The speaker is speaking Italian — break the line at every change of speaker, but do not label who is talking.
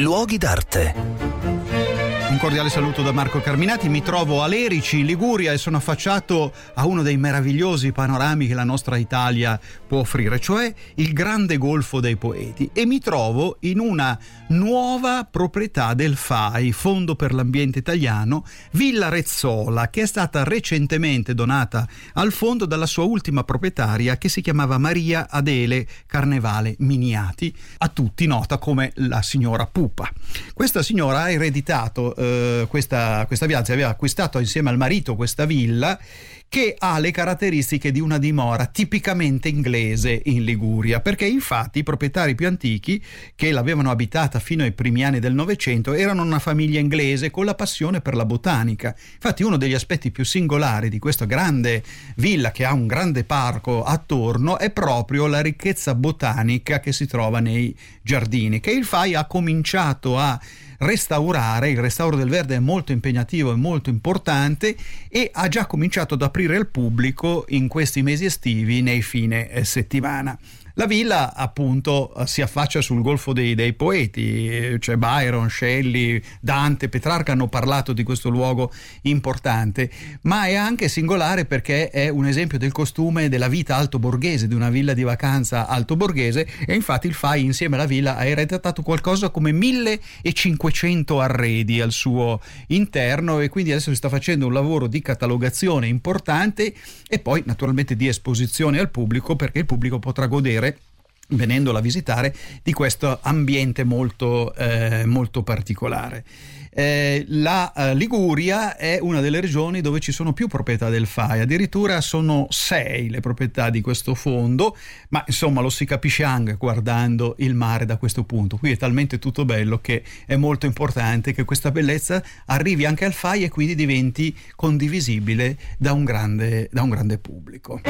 Luoghi d'arte.
Cordiale saluto da Marco Carminati, mi trovo a Lerici, Liguria e sono affacciato a uno dei meravigliosi panorami che la nostra Italia può offrire, cioè il grande golfo dei poeti e mi trovo in una nuova proprietà del FAI, Fondo per l'Ambiente Italiano, Villa Rezzola, che è stata recentemente donata al fondo dalla sua ultima proprietaria che si chiamava Maria Adele Carnevale Miniati, a tutti nota come la signora Pupa. Questa signora ha ereditato eh, questa, questa Vianza aveva acquistato insieme al marito questa villa che ha le caratteristiche di una dimora tipicamente inglese in Liguria, perché infatti i proprietari più antichi che l'avevano abitata fino ai primi anni del Novecento erano una famiglia inglese con la passione per la botanica. Infatti uno degli aspetti più singolari di questa grande villa che ha un grande parco attorno è proprio la ricchezza botanica che si trova nei giardini, che il FAI ha cominciato a restaurare, il restauro del verde è molto impegnativo e molto importante e ha già cominciato ad aprire al pubblico in questi mesi estivi nei fine eh, settimana. La villa appunto si affaccia sul golfo dei, dei poeti, cioè Byron, Shelley, Dante, Petrarca hanno parlato di questo luogo importante, ma è anche singolare perché è un esempio del costume della vita alto borghese, di una villa di vacanza alto borghese e infatti il FAI insieme alla villa ha ereditato qualcosa come 1500 arredi al suo interno e quindi adesso si sta facendo un lavoro di catalogazione importante e poi naturalmente di esposizione al pubblico perché il pubblico potrà godere venendola a visitare di questo ambiente molto, eh, molto particolare. Eh, la eh, Liguria è una delle regioni dove ci sono più proprietà del FAI, addirittura sono sei le proprietà di questo fondo, ma insomma lo si capisce anche guardando il mare da questo punto. Qui è talmente tutto bello che è molto importante che questa bellezza arrivi anche al FAI e quindi diventi condivisibile da un grande, da un grande pubblico.